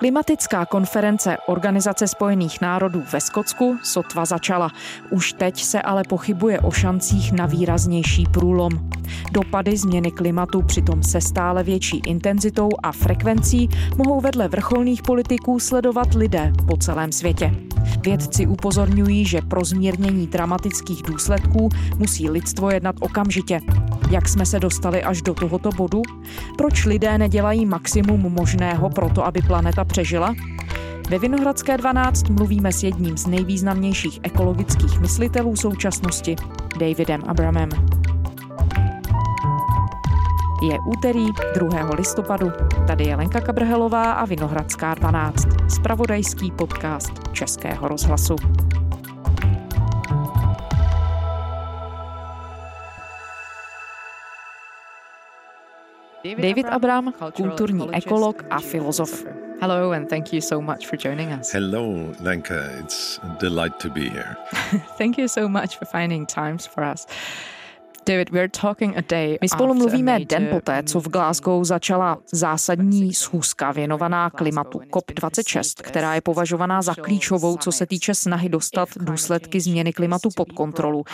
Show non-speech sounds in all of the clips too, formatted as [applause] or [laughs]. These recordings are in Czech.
Klimatická konference Organizace spojených národů ve Skotsku sotva začala. Už teď se ale pochybuje o šancích na výraznější průlom. Dopady změny klimatu přitom se stále větší intenzitou a frekvencí mohou vedle vrcholných politiků sledovat lidé po celém světě. Vědci upozorňují, že pro zmírnění dramatických důsledků musí lidstvo jednat okamžitě. Jak jsme se dostali až do tohoto bodu? Proč lidé nedělají maximum možného pro to, aby planeta přežila? Ve Vinohradské 12 mluvíme s jedním z nejvýznamnějších ekologických myslitelů současnosti, Davidem Abramem. Je úterý 2. listopadu. Tady je Lenka Kabrhelová a Vinohradská 12. Spravodajský podcast Českého rozhlasu. David Abram, kulturní ekolog a filozof. Hello and thank you so much for joining us. Hello, Lenka. It's a delight to be here. [laughs] thank you so much for finding times for us. My spolu mluvíme den poté, co v Glasgow začala zásadní schůzka věnovaná klimatu COP26, která je považovaná za klíčovou, co se týče snahy dostat důsledky změny klimatu pod kontrolu.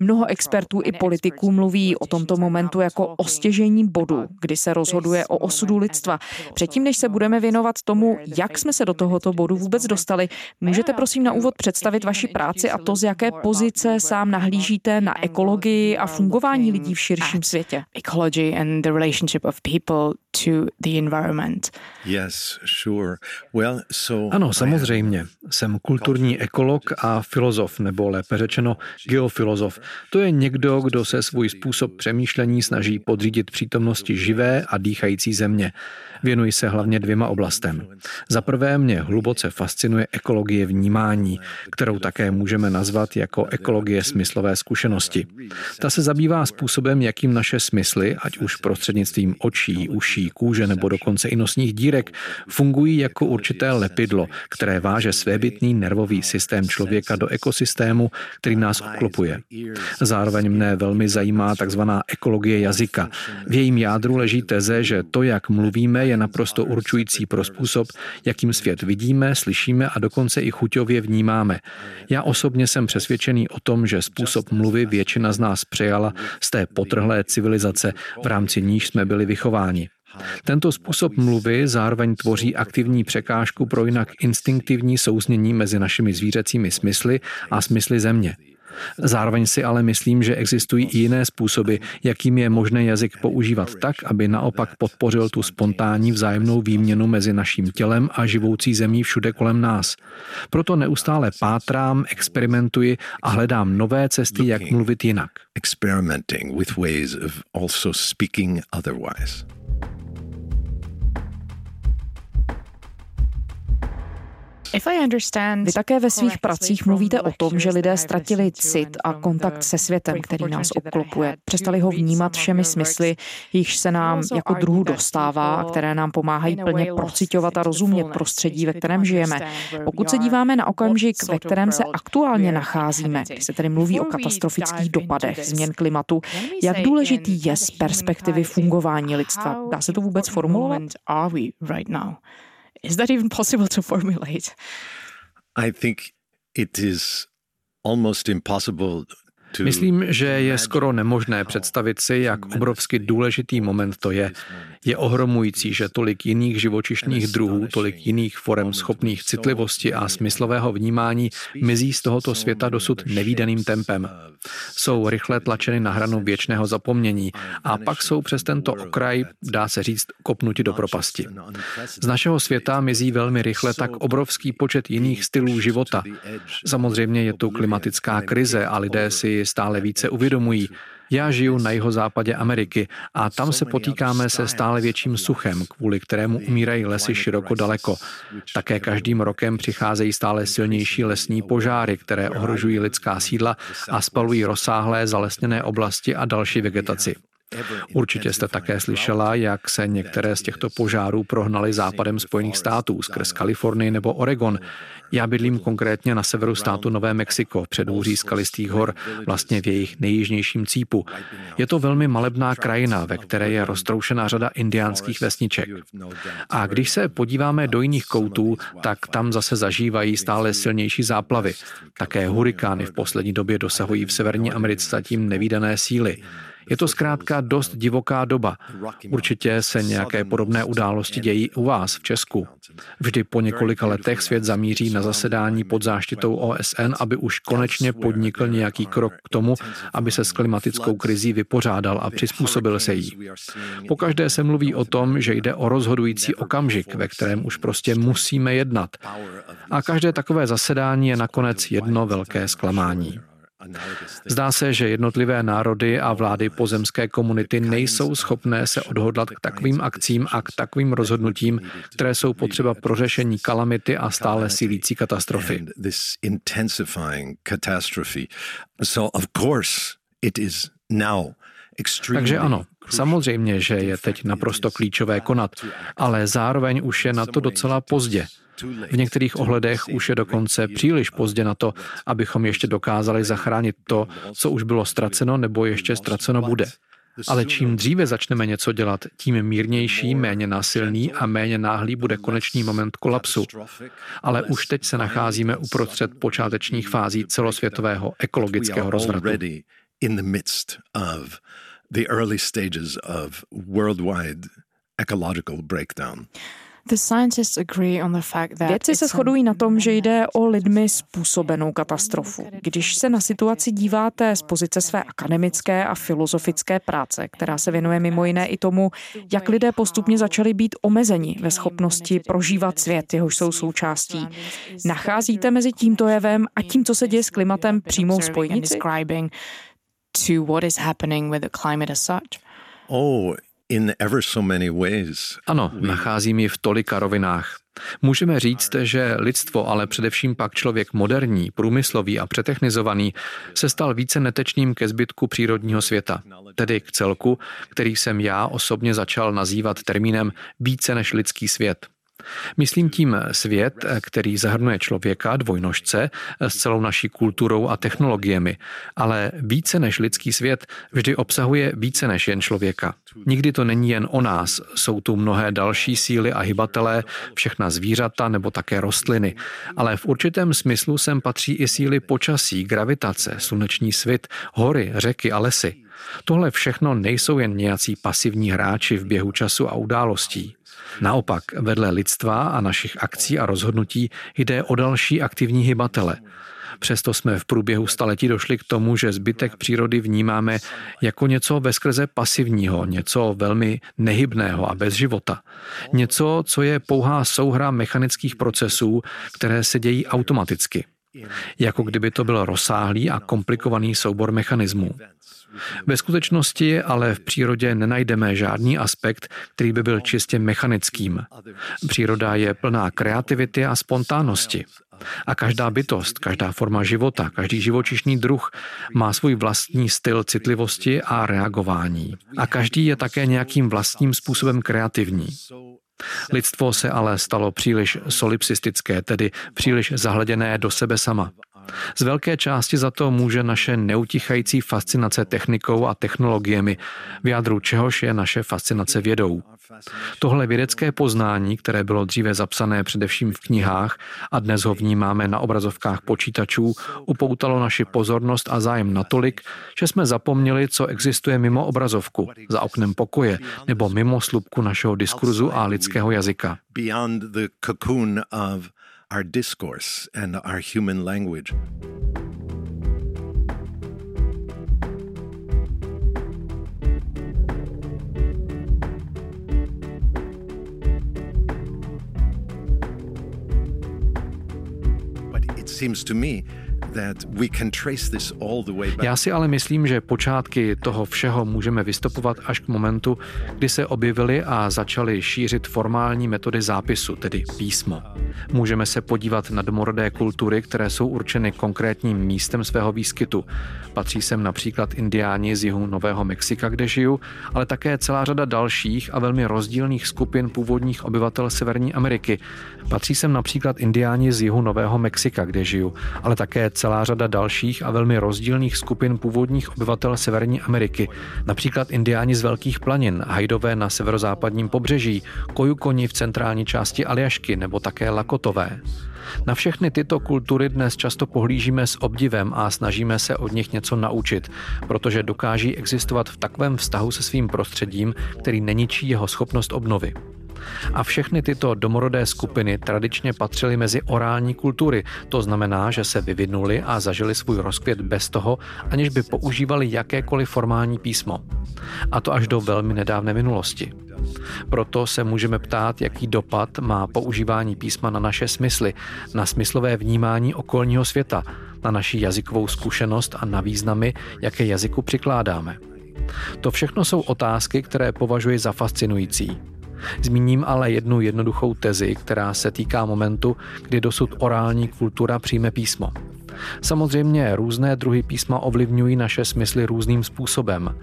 Mnoho expertů i politiků mluví o tomto momentu jako o stěžení bodu, kdy se rozhoduje o osudu lidstva. Předtím, než se budeme věnovat tomu, jak jsme se do tohoto bodu vůbec dostali, můžete prosím na úvod představit vaši práci a to, z jaké pozice sám nahlížíte na ekologii a fungování fungování lidí v širším světě. Ecology and the relationship of people to the environment. Yes, sure. Well, so ano, samozřejmě. Jsem kulturní ekolog a filozof, nebo lépe řečeno geofilozof. To je někdo, kdo se svůj způsob přemýšlení snaží podřídit přítomnosti živé a dýchající země. Věnuji se hlavně dvěma oblastem. Za prvé mě hluboce fascinuje ekologie vnímání, kterou také můžeme nazvat jako ekologie smyslové zkušenosti. Ta se zabývá způsobem, jakým naše smysly, ať už prostřednictvím očí, uší, kůže nebo dokonce i nosních dírek, fungují jako určité lepidlo, které váže svébytný nervový systém člověka do ekosystému, který nás obklopuje. Zároveň mne velmi zajímá takzvaná ekologie jazyka. V jejím jádru leží teze, že to, jak mluvíme, je naprosto určující pro způsob, jakým svět vidíme, slyšíme a dokonce i chuťově vnímáme. Já osobně jsem přesvědčený o tom, že způsob mluvy většina z nás přejala z té potrhlé civilizace, v rámci níž jsme byli vychováni. Tento způsob mluvy zároveň tvoří aktivní překážku pro jinak instinktivní souznění mezi našimi zvířecími smysly a smysly země. Zároveň si ale myslím, že existují i jiné způsoby, jakým je možné jazyk používat tak, aby naopak podpořil tu spontánní vzájemnou výměnu mezi naším tělem a živoucí zemí všude kolem nás. Proto neustále pátrám, experimentuji a hledám nové cesty, jak mluvit jinak. Experimenting with ways of also speaking otherwise. Vy také ve svých pracích mluvíte o tom, že lidé ztratili cit a kontakt se světem, který nás obklopuje. Přestali ho vnímat všemi smysly, jichž se nám jako druhu dostává a které nám pomáhají plně procitovat a rozumět prostředí, ve kterém žijeme. Pokud se díváme na okamžik, ve kterém se aktuálně nacházíme, kdy se tedy mluví o katastrofických dopadech změn klimatu, jak důležitý je z perspektivy fungování lidstva? Dá se to vůbec formulovat? Is that even possible to formulate? I think it is almost impossible Myslím, že je skoro nemožné představit si, jak obrovsky důležitý moment to je. Je ohromující, že tolik jiných živočišných druhů, tolik jiných forem schopných citlivosti a smyslového vnímání mizí z tohoto světa dosud nevýdaným tempem. Jsou rychle tlačeny na hranu věčného zapomnění a pak jsou přes tento okraj, dá se říct, kopnuti do propasti. Z našeho světa mizí velmi rychle tak obrovský počet jiných stylů života. Samozřejmě je tu klimatická krize a lidé si stále více uvědomují. Já žiju na jihozápadě Ameriky a tam se potýkáme se stále větším suchem, kvůli kterému umírají lesy široko daleko. Také každým rokem přicházejí stále silnější lesní požáry, které ohrožují lidská sídla a spalují rozsáhlé zalesněné oblasti a další vegetaci. Určitě jste také slyšela, jak se některé z těchto požárů prohnaly západem Spojených států skrz Kalifornii nebo Oregon. Já bydlím konkrétně na severu státu Nové Mexiko, v předhůří skalistých hor, vlastně v jejich nejjižnějším cípu. Je to velmi malebná krajina, ve které je roztroušena řada indiánských vesniček. A když se podíváme do jiných koutů, tak tam zase zažívají stále silnější záplavy. Také hurikány v poslední době dosahují v Severní Americe zatím nevýdané síly. Je to zkrátka dost divoká doba. Určitě se nějaké podobné události dějí u vás v Česku. Vždy po několika letech svět zamíří na zasedání pod záštitou OSN, aby už konečně podnikl nějaký krok k tomu, aby se s klimatickou krizí vypořádal a přizpůsobil se jí. Pokaždé se mluví o tom, že jde o rozhodující okamžik, ve kterém už prostě musíme jednat. A každé takové zasedání je nakonec jedno velké zklamání. Zdá se, že jednotlivé národy a vlády pozemské komunity nejsou schopné se odhodlat k takovým akcím a k takovým rozhodnutím, které jsou potřeba pro řešení kalamity a stále sílící katastrofy. Takže ano, samozřejmě, že je teď naprosto klíčové konat, ale zároveň už je na to docela pozdě. V některých ohledech už je dokonce příliš pozdě na to, abychom ještě dokázali zachránit to, co už bylo ztraceno nebo ještě ztraceno bude. Ale čím dříve začneme něco dělat, tím mírnější, méně násilný a méně náhlý bude konečný moment kolapsu. Ale už teď se nacházíme uprostřed počátečních fází celosvětového ekologického rozvratu. ecological breakdown. Vědci se shodují na tom, že jde o lidmi způsobenou katastrofu. Když se na situaci díváte z pozice své akademické a filozofické práce, která se věnuje mimo jiné i tomu, jak lidé postupně začali být omezeni ve schopnosti prožívat svět, jehož jsou součástí, nacházíte mezi tímto jevem a tím, co se děje s klimatem, přímou spojnici? to what is happening with the climate as such? Oh, in ever so many ways. Ano, nacházím ji v tolika rovinách. Můžeme říct, že lidstvo, ale především pak člověk moderní, průmyslový a přetechnizovaný, se stal více netečným ke zbytku přírodního světa, tedy k celku, který jsem já osobně začal nazývat termínem více než lidský svět. Myslím tím svět, který zahrnuje člověka, dvojnožce, s celou naší kulturou a technologiemi, ale více než lidský svět vždy obsahuje více než jen člověka. Nikdy to není jen o nás, jsou tu mnohé další síly a hybatelé, všechna zvířata nebo také rostliny, ale v určitém smyslu sem patří i síly počasí, gravitace, sluneční svit, hory, řeky a lesy. Tohle všechno nejsou jen nějací pasivní hráči v běhu času a událostí. Naopak, vedle lidstva a našich akcí a rozhodnutí jde o další aktivní hybatele. Přesto jsme v průběhu staletí došli k tomu, že zbytek přírody vnímáme jako něco veskrze pasivního, něco velmi nehybného a bez života. Něco, co je pouhá souhra mechanických procesů, které se dějí automaticky. Jako kdyby to byl rozsáhlý a komplikovaný soubor mechanismů. Ve skutečnosti ale v přírodě nenajdeme žádný aspekt, který by byl čistě mechanickým. Příroda je plná kreativity a spontánnosti. A každá bytost, každá forma života, každý živočišný druh má svůj vlastní styl citlivosti a reagování. A každý je také nějakým vlastním způsobem kreativní. Lidstvo se ale stalo příliš solipsistické, tedy příliš zahleděné do sebe sama. Z velké části za to může naše neutichající fascinace technikou a technologiemi, v jádru čehož je naše fascinace vědou. Tohle vědecké poznání, které bylo dříve zapsané především v knihách a dnes ho vnímáme na obrazovkách počítačů, upoutalo naši pozornost a zájem natolik, že jsme zapomněli, co existuje mimo obrazovku, za oknem pokoje nebo mimo slupku našeho diskurzu a lidského jazyka our discourse and our human language. Seems to me Já si ale myslím, že počátky toho všeho můžeme vystupovat až k momentu, kdy se objevily a začaly šířit formální metody zápisu, tedy písmo. Můžeme se podívat na domorodé kultury, které jsou určeny konkrétním místem svého výskytu. Patří sem například indiáni z jihu Nového Mexika, kde žiju, ale také celá řada dalších a velmi rozdílných skupin původních obyvatel Severní Ameriky. Patří sem například indiáni z jihu Nového Mexika, kde žiju, ale také celá řada dalších a velmi rozdílných skupin původních obyvatel Severní Ameriky, například indiáni z Velkých planin, hajdové na severozápadním pobřeží, kojukoni v centrální části Aljašky nebo také lakotové. Na všechny tyto kultury dnes často pohlížíme s obdivem a snažíme se od nich něco naučit, protože dokáží existovat v takovém vztahu se svým prostředím, který neničí jeho schopnost obnovy. A všechny tyto domorodé skupiny tradičně patřily mezi orální kultury. To znamená, že se vyvinuli a zažili svůj rozkvět bez toho, aniž by používali jakékoliv formální písmo. A to až do velmi nedávné minulosti. Proto se můžeme ptát, jaký dopad má používání písma na naše smysly, na smyslové vnímání okolního světa, na naši jazykovou zkušenost a na významy, jaké jazyku přikládáme. To všechno jsou otázky, které považuji za fascinující. Zmíním ale jednu jednoduchou tezi, která se týká momentu, kdy dosud orální kultura přijme písmo. Samozřejmě různé druhy písma ovlivňují naše smysly různým způsobem,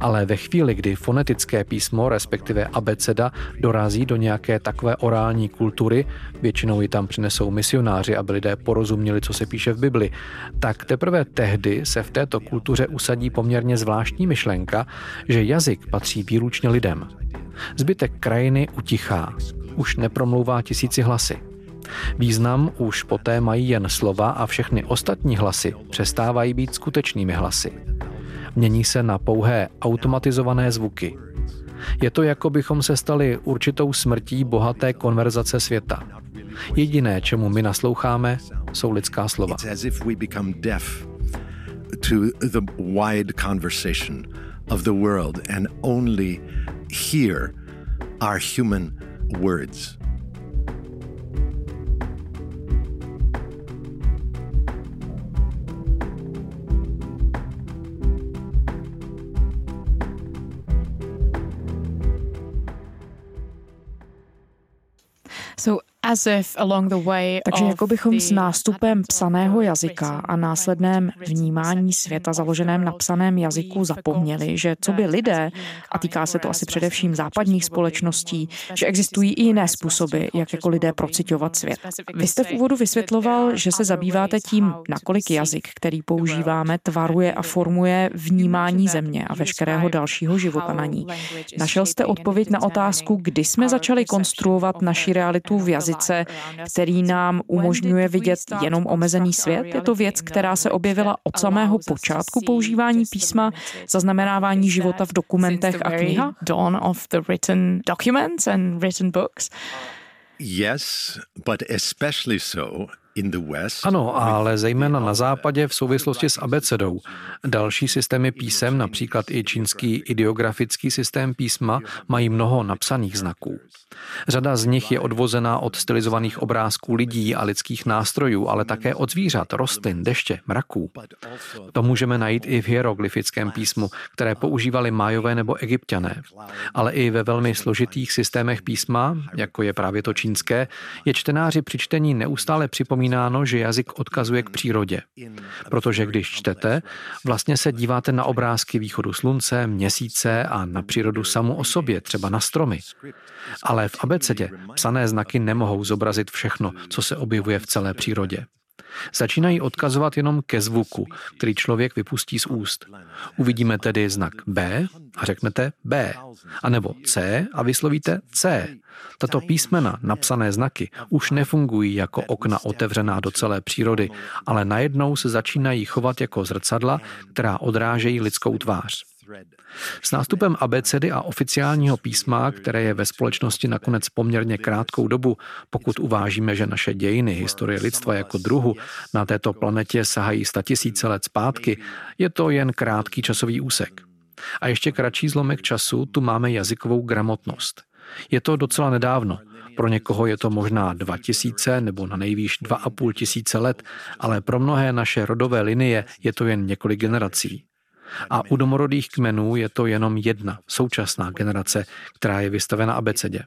ale ve chvíli, kdy fonetické písmo, respektive abeceda, dorazí do nějaké takové orální kultury, většinou ji tam přinesou misionáři, aby lidé porozuměli, co se píše v Bibli, tak teprve tehdy se v této kultuře usadí poměrně zvláštní myšlenka, že jazyk patří výlučně lidem. Zbytek krajiny utichá, už nepromlouvá tisíci hlasy. Význam už poté mají jen slova a všechny ostatní hlasy přestávají být skutečnými hlasy. Mění se na pouhé automatizované zvuky. Je to, jako bychom se stali určitou smrtí bohaté konverzace světa. Jediné, čemu my nasloucháme, jsou lidská slova. to the wide conversation of the world and only hear are human words. So Takže jako bychom s nástupem psaného jazyka a následném vnímání světa založeném na psaném jazyku zapomněli, že co by lidé, a týká se to asi především západních společností, že existují i jiné způsoby, jak jako lidé procitovat svět. Vy jste v úvodu vysvětloval, že se zabýváte tím, nakolik jazyk, který používáme, tvaruje a formuje vnímání země a veškerého dalšího života na ní. Našel jste odpověď na otázku, kdy jsme začali konstruovat naši realitu v jazyce jazyce, který nám umožňuje vidět jenom omezený svět. Je to věc, která se objevila od samého počátku používání písma, zaznamenávání života v dokumentech a knihách. Dawn of the written documents and written books. Yes, but especially so ano, ale zejména na západě v souvislosti s abecedou. Další systémy písem, například i čínský ideografický systém písma, mají mnoho napsaných znaků. Řada z nich je odvozená od stylizovaných obrázků lidí a lidských nástrojů, ale také od zvířat, rostlin, deště, mraků. To můžeme najít i v hieroglyfickém písmu, které používali májové nebo egyptiané. Ale i ve velmi složitých systémech písma, jako je právě to čínské, je čtenáři při čtení neustále připomínáno, že jazyk odkazuje k přírodě. Protože když čtete, vlastně se díváte na obrázky východu slunce, měsíce a na přírodu samu o sobě, třeba na stromy. Ale v abecedě psané znaky nemohou zobrazit všechno, co se objevuje v celé přírodě. Začínají odkazovat jenom ke zvuku, který člověk vypustí z úst. Uvidíme tedy znak B a řeknete B, anebo C a vyslovíte C. Tato písmena, napsané znaky, už nefungují jako okna otevřená do celé přírody, ale najednou se začínají chovat jako zrcadla, která odrážejí lidskou tvář. S nástupem abecedy a oficiálního písma, které je ve společnosti nakonec poměrně krátkou dobu, pokud uvážíme, že naše dějiny, historie lidstva jako druhu na této planetě sahají statisíce let zpátky, je to jen krátký časový úsek. A ještě kratší zlomek času tu máme jazykovou gramotnost. Je to docela nedávno, Pro někoho je to možná 2000 nebo na nejvýš 2,5 tisíce let, ale pro mnohé naše rodové linie je to jen několik generací. A u domorodých kmenů je to jenom jedna současná generace, která je vystavena abecedě.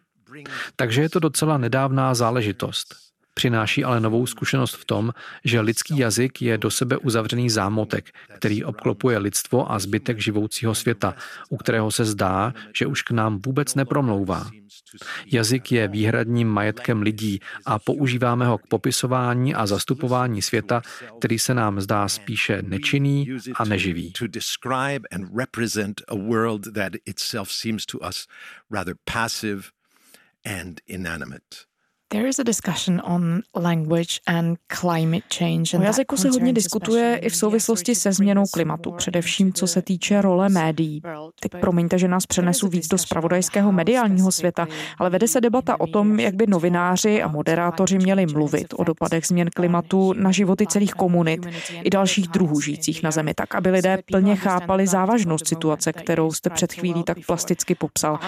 Takže je to docela nedávná záležitost. Přináší ale novou zkušenost v tom, že lidský jazyk je do sebe uzavřený zámotek, který obklopuje lidstvo a zbytek živoucího světa, u kterého se zdá, že už k nám vůbec nepromlouvá. Jazyk je výhradním majetkem lidí a používáme ho k popisování a zastupování světa, který se nám zdá spíše nečinný a neživý. and inanimate. There is a discussion on language and climate change. O jazyku se hodně diskutuje i v souvislosti se změnou klimatu, především co se týče role médií. Teď promiňte, že nás přenesu víc do spravodajského mediálního světa, ale vede se debata o tom, jak by novináři a moderátoři měli mluvit o dopadech změn klimatu na životy celých komunit i dalších druhů žijících na Zemi, tak aby lidé plně chápali závažnost situace, kterou jste před chvílí tak plasticky popsal.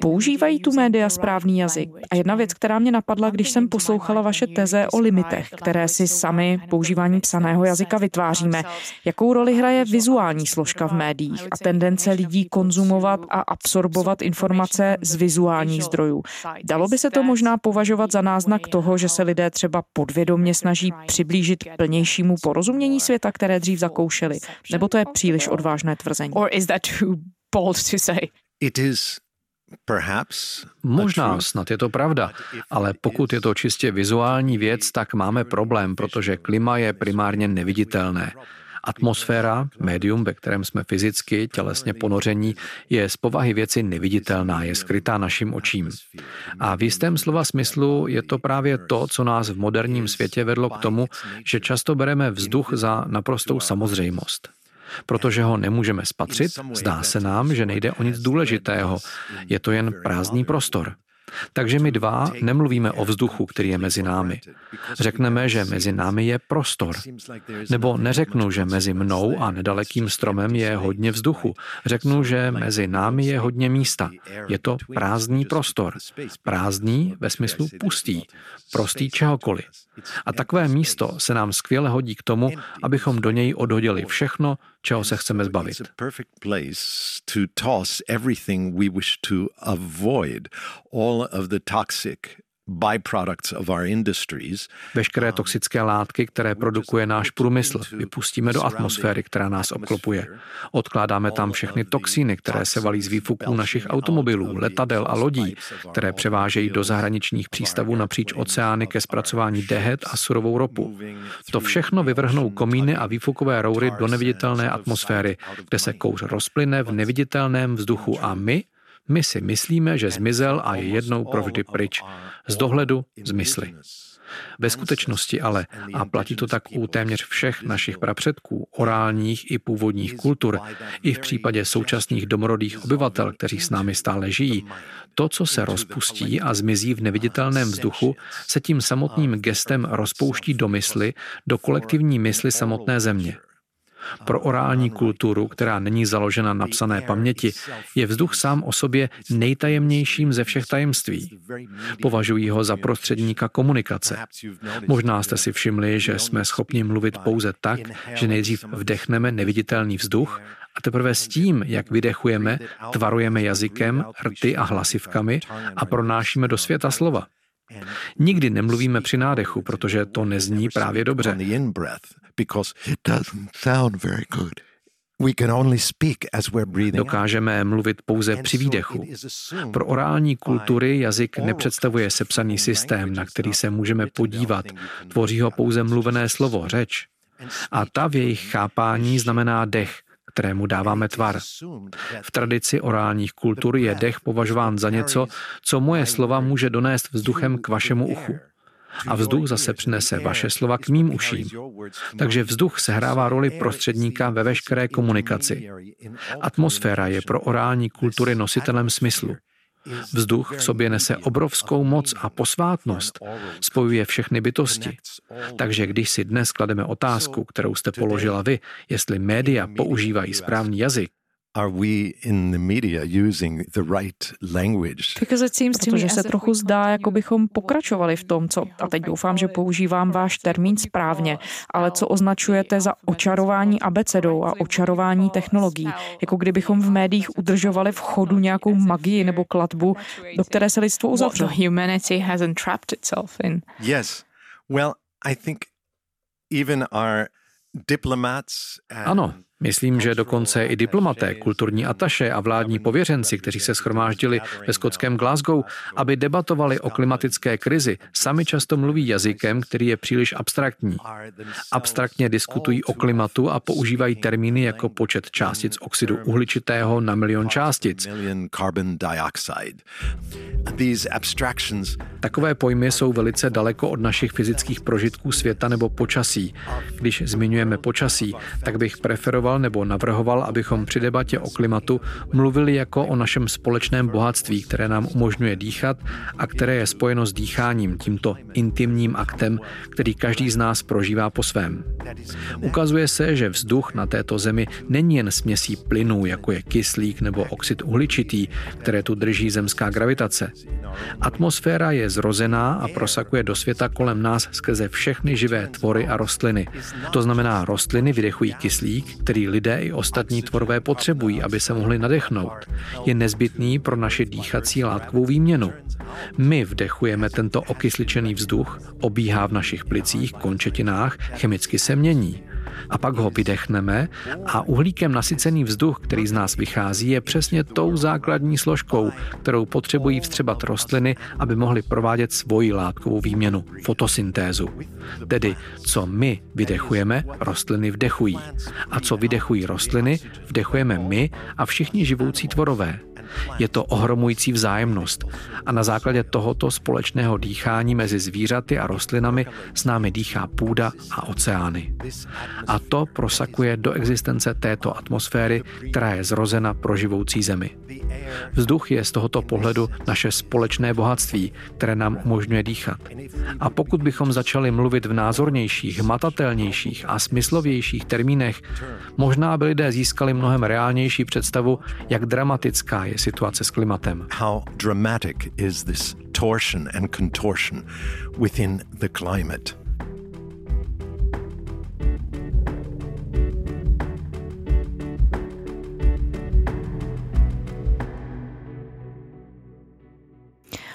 Používají tu média správný jazyk? A jedna věc, která mě napadla, napadla, když jsem poslouchala vaše teze o limitech, které si sami používání psaného jazyka vytváříme. Jakou roli hraje vizuální složka v médiích a tendence lidí konzumovat a absorbovat informace z vizuálních zdrojů? Dalo by se to možná považovat za náznak toho, že se lidé třeba podvědomně snaží přiblížit plnějšímu porozumění světa, které dřív zakoušeli? Nebo to je příliš odvážné tvrzení? Or is that too bold to say? It is Možná, snad je to pravda, ale pokud je to čistě vizuální věc, tak máme problém, protože klima je primárně neviditelné. Atmosféra, médium, ve kterém jsme fyzicky, tělesně ponoření, je z povahy věci neviditelná, je skrytá našim očím. A v jistém slova smyslu je to právě to, co nás v moderním světě vedlo k tomu, že často bereme vzduch za naprostou samozřejmost. Protože ho nemůžeme spatřit, zdá se nám, že nejde o nic důležitého. Je to jen prázdný prostor. Takže my dva nemluvíme o vzduchu, který je mezi námi. Řekneme, že mezi námi je prostor. Nebo neřeknu, že mezi mnou a nedalekým stromem je hodně vzduchu. Řeknu, že mezi námi je hodně místa. Je to prázdný prostor. Prázdný ve smyslu pustý. Prostý čehokoliv. A takové místo se nám skvěle hodí k tomu, abychom do něj odhodili všechno, It's se chceme zbavit. to toss everything we wish to avoid, all of the toxic Veškeré toxické látky, které produkuje náš průmysl, vypustíme do atmosféry, která nás obklopuje. Odkládáme tam všechny toxíny, které se valí z výfuků našich automobilů, letadel a lodí, které převážejí do zahraničních přístavů napříč oceány ke zpracování dehet a surovou ropu. To všechno vyvrhnou komíny a výfukové roury do neviditelné atmosféry, kde se kouř rozplyne v neviditelném vzduchu a my, my si myslíme, že zmizel a je jednou provždy pryč. Z dohledu z mysli. Ve skutečnosti ale, a platí to tak u téměř všech našich prapředků, orálních i původních kultur, i v případě současných domorodých obyvatel, kteří s námi stále žijí, to, co se rozpustí a zmizí v neviditelném vzduchu, se tím samotným gestem rozpouští do mysli, do kolektivní mysli samotné země. Pro orální kulturu, která není založena na psané paměti, je vzduch sám o sobě nejtajemnějším ze všech tajemství. Považují ho za prostředníka komunikace. Možná jste si všimli, že jsme schopni mluvit pouze tak, že nejdřív vdechneme neviditelný vzduch a teprve s tím, jak vydechujeme, tvarujeme jazykem, rty a hlasivkami a pronášíme do světa slova. Nikdy nemluvíme při nádechu, protože to nezní právě dobře. Dokážeme mluvit pouze při výdechu. Pro orální kultury jazyk nepředstavuje sepsaný systém, na který se můžeme podívat. Tvoří ho pouze mluvené slovo, řeč. A ta v jejich chápání znamená dech, kterému dáváme tvar. V tradici orálních kultur je dech považován za něco, co moje slova může donést vzduchem k vašemu uchu. A vzduch zase přinese vaše slova k mým uším. Takže vzduch sehrává roli prostředníka ve veškeré komunikaci. Atmosféra je pro orální kultury nositelem smyslu. Vzduch v sobě nese obrovskou moc a posvátnost, spojuje všechny bytosti. Takže když si dnes klademe otázku, kterou jste položila vy, jestli média používají správný jazyk, are we in the media using the right language? Protože se trochu zdá, jako bychom pokračovali v tom, co, a teď doufám, že používám váš termín správně, ale co označujete za očarování abecedou a očarování technologií, jako kdybychom v médiích udržovali v chodu nějakou magii nebo kladbu, do které se lidstvo uzavřelo. humanity has entrapped itself in. Yes. Well, I think even our diplomats ano, Myslím, že dokonce i diplomaté, kulturní ataše a vládní pověřenci, kteří se schromáždili ve skotském Glasgow, aby debatovali o klimatické krizi, sami často mluví jazykem, který je příliš abstraktní. Abstraktně diskutují o klimatu a používají termíny jako počet částic oxidu uhličitého na milion částic. Takové pojmy jsou velice daleko od našich fyzických prožitků světa nebo počasí. Když zmiňujeme počasí, tak bych preferoval navrhoval nebo navrhoval, abychom při debatě o klimatu mluvili jako o našem společném bohatství, které nám umožňuje dýchat a které je spojeno s dýcháním, tímto intimním aktem, který každý z nás prožívá po svém. Ukazuje se, že vzduch na této zemi není jen směsí plynů, jako je kyslík nebo oxid uhličitý, které tu drží zemská gravitace. Atmosféra je zrozená a prosakuje do světa kolem nás skrze všechny živé tvory a rostliny. To znamená, rostliny vydechují kyslík, který který lidé i ostatní tvorové potřebují, aby se mohli nadechnout, je nezbytný pro naši dýchací látkovou výměnu. My vdechujeme tento okysličený vzduch, obíhá v našich plicích, končetinách, chemicky se mění a pak ho vydechneme a uhlíkem nasycený vzduch, který z nás vychází, je přesně tou základní složkou, kterou potřebují vstřebat rostliny, aby mohly provádět svoji látkovou výměnu, fotosyntézu. Tedy, co my vydechujeme, rostliny vdechují. A co vydechují rostliny, vdechujeme my a všichni živoucí tvorové. Je to ohromující vzájemnost a na základě tohoto společného dýchání mezi zvířaty a rostlinami s námi dýchá půda a oceány. A to prosakuje do existence této atmosféry, která je zrozena pro živoucí zemi. Vzduch je z tohoto pohledu naše společné bohatství, které nám umožňuje dýchat. A pokud bychom začali mluvit v názornějších, matatelnějších a smyslovějších termínech, možná by lidé získali mnohem reálnější představu, jak dramatická je situace s klimatem. How dramatic is this torsion and contortion within the climate?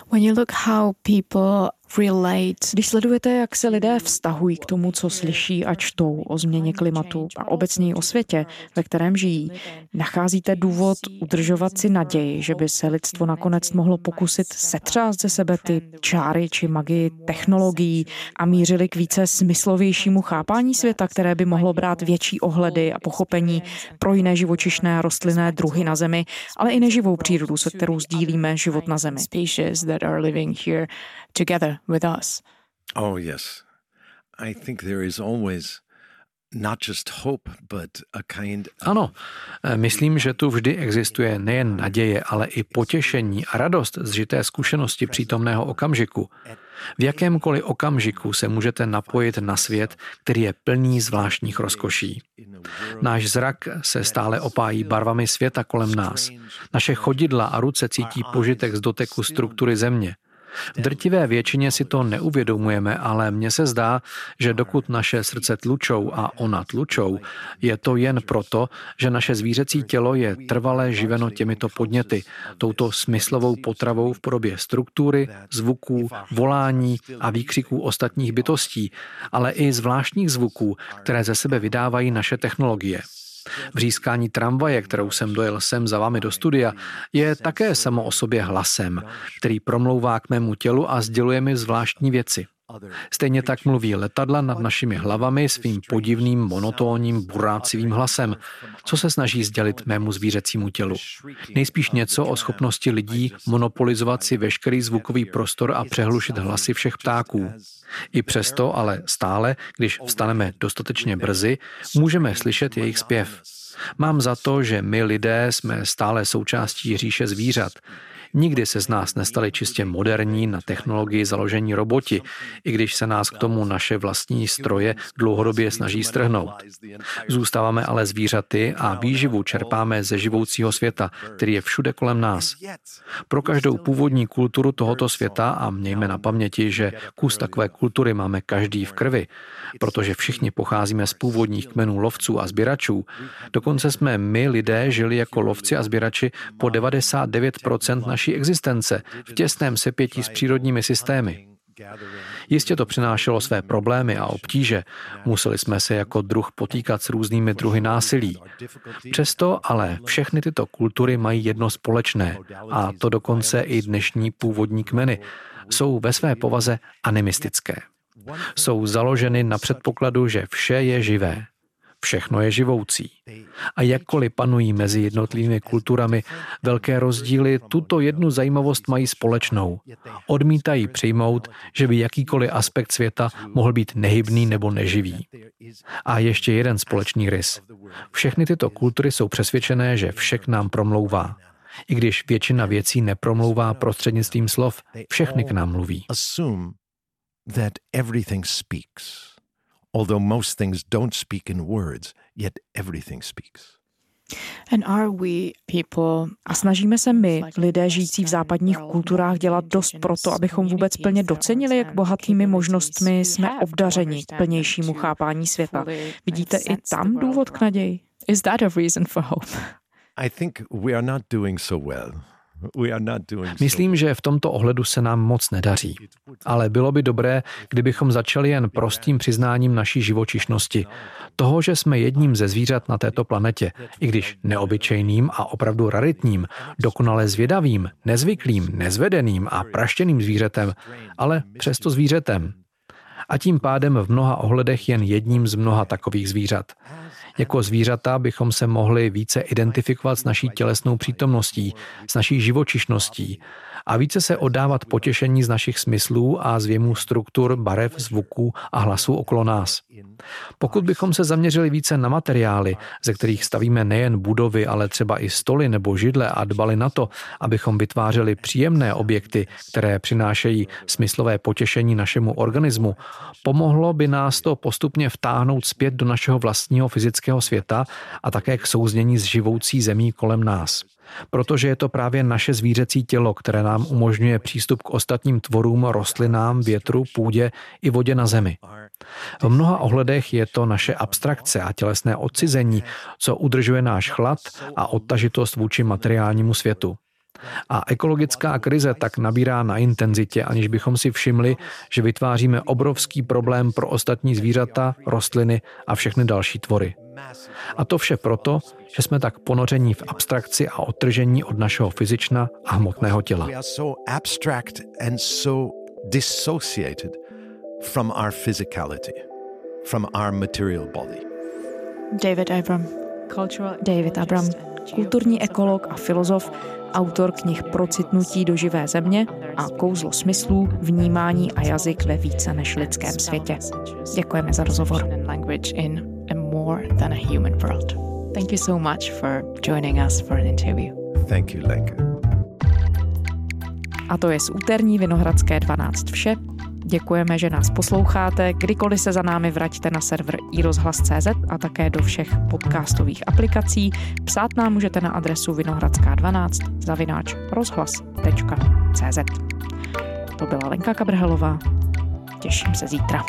When you look how people Když sledujete, jak se lidé vztahují k tomu, co slyší a čtou o změně klimatu a obecně o světě, ve kterém žijí, nacházíte důvod udržovat si naději, že by se lidstvo nakonec mohlo pokusit setřást ze sebe ty čáry či magii technologií a mířili k více smyslovějšímu chápání světa, které by mohlo brát větší ohledy a pochopení pro jiné živočišné a rostlinné druhy na Zemi, ale i neživou přírodu, se kterou sdílíme život na Zemi together with us. Oh, yes. I think there is always ano, eh, myslím, že tu vždy existuje nejen naděje, ale i potěšení a radost z žité zkušenosti přítomného okamžiku. V jakémkoliv okamžiku se můžete napojit na svět, který je plný zvláštních rozkoší. Náš zrak se stále opájí barvami světa kolem nás. Naše chodidla a ruce cítí požitek z doteku struktury země. V drtivé většině si to neuvědomujeme, ale mně se zdá, že dokud naše srdce tlučou a ona tlučou, je to jen proto, že naše zvířecí tělo je trvalé živeno těmito podněty, touto smyslovou potravou v podobě struktury, zvuků, volání a výkřiků ostatních bytostí, ale i zvláštních zvuků, které ze sebe vydávají naše technologie. Vřískání tramvaje, kterou jsem dojel sem za vámi do studia, je také samo o sobě hlasem, který promlouvá k mému tělu a sděluje mi zvláštní věci. Stejně tak mluví letadla nad našimi hlavami svým podivným, monotónním, burácivým hlasem, co se snaží sdělit mému zvířecímu tělu. Nejspíš něco o schopnosti lidí monopolizovat si veškerý zvukový prostor a přehlušit hlasy všech ptáků. I přesto, ale stále, když vstaneme dostatečně brzy, můžeme slyšet jejich zpěv. Mám za to, že my lidé jsme stále součástí říše zvířat. Nikdy se z nás nestali čistě moderní na technologii založení roboti, i když se nás k tomu naše vlastní stroje dlouhodobě snaží strhnout. Zůstáváme ale zvířaty a výživu čerpáme ze živoucího světa, který je všude kolem nás. Pro každou původní kulturu tohoto světa a mějme na paměti, že kus takové kultury máme každý v krvi, protože všichni pocházíme z původních kmenů lovců a sběračů. Dokonce jsme my lidé žili jako lovci a sběrači po 99% naší existence v těsném sepětí s přírodními systémy. Jistě to přinášelo své problémy a obtíže. Museli jsme se jako druh potýkat s různými druhy násilí. Přesto ale všechny tyto kultury mají jedno společné, a to dokonce i dnešní původní kmeny. Jsou ve své povaze animistické. Jsou založeny na předpokladu, že vše je živé. Všechno je živoucí. A jakkoliv panují mezi jednotlivými kulturami velké rozdíly, tuto jednu zajímavost mají společnou. Odmítají přijmout, že by jakýkoliv aspekt světa mohl být nehybný nebo neživý. A ještě jeden společný rys. Všechny tyto kultury jsou přesvědčené, že všech nám promlouvá. I když většina věcí nepromlouvá prostřednictvím slov, všechny k nám mluví. that everything speaks. Although most things don't speak in words, yet everything speaks. And are we people... A snažíme se my, lidé žijící v západních kulturách, dělat dost pro to, abychom vůbec plně docenili, jak bohatými možnostmi jsme obdařeni k plnějšímu chápání světa. Vidíte i tam důvod k naději? Is that a reason for hope? I think we are not doing so well. Myslím, že v tomto ohledu se nám moc nedaří. Ale bylo by dobré, kdybychom začali jen prostým přiznáním naší živočišnosti. Toho, že jsme jedním ze zvířat na této planetě, i když neobyčejným a opravdu raritním, dokonale zvědavým, nezvyklým, nezvedeným a praštěným zvířetem, ale přesto zvířetem. A tím pádem v mnoha ohledech jen jedním z mnoha takových zvířat. Jako zvířata bychom se mohli více identifikovat s naší tělesnou přítomností, s naší živočišností a více se oddávat potěšení z našich smyslů a z struktur, barev, zvuků a hlasů okolo nás. Pokud bychom se zaměřili více na materiály, ze kterých stavíme nejen budovy, ale třeba i stoly nebo židle a dbali na to, abychom vytvářeli příjemné objekty, které přinášejí smyslové potěšení našemu organismu, pomohlo by nás to postupně vtáhnout zpět do našeho vlastního fyzického světa a také k souznění s živoucí zemí kolem nás protože je to právě naše zvířecí tělo, které nám umožňuje přístup k ostatním tvorům, rostlinám, větru, půdě i vodě na zemi. V mnoha ohledech je to naše abstrakce a tělesné odcizení, co udržuje náš chlad a odtažitost vůči materiálnímu světu. A ekologická krize tak nabírá na intenzitě, aniž bychom si všimli, že vytváříme obrovský problém pro ostatní zvířata, rostliny a všechny další tvory. A to vše proto, že jsme tak ponoření v abstrakci a odtržení od našeho fyzična a hmotného těla. from our physicality, from our material body. David Abram, David Abram, kulturní ekolog a filozof, autor knih Procitnutí do živé země a Kouzlo smyslů, vnímání a jazyk ve více než lidském světě. Děkujeme za rozhovor. Thank you so much for joining us for an interview. Thank you, Lenka. A to je z úterní Vinohradské 12 vše. Děkujeme, že nás posloucháte. Kdykoliv se za námi vraťte na server iRozhlas.cz a také do všech podcastových aplikací. Psát nám můžete na adresu vinohradská12 zavináč rozhlas.cz To byla Lenka Kabrhelová. Těším se zítra.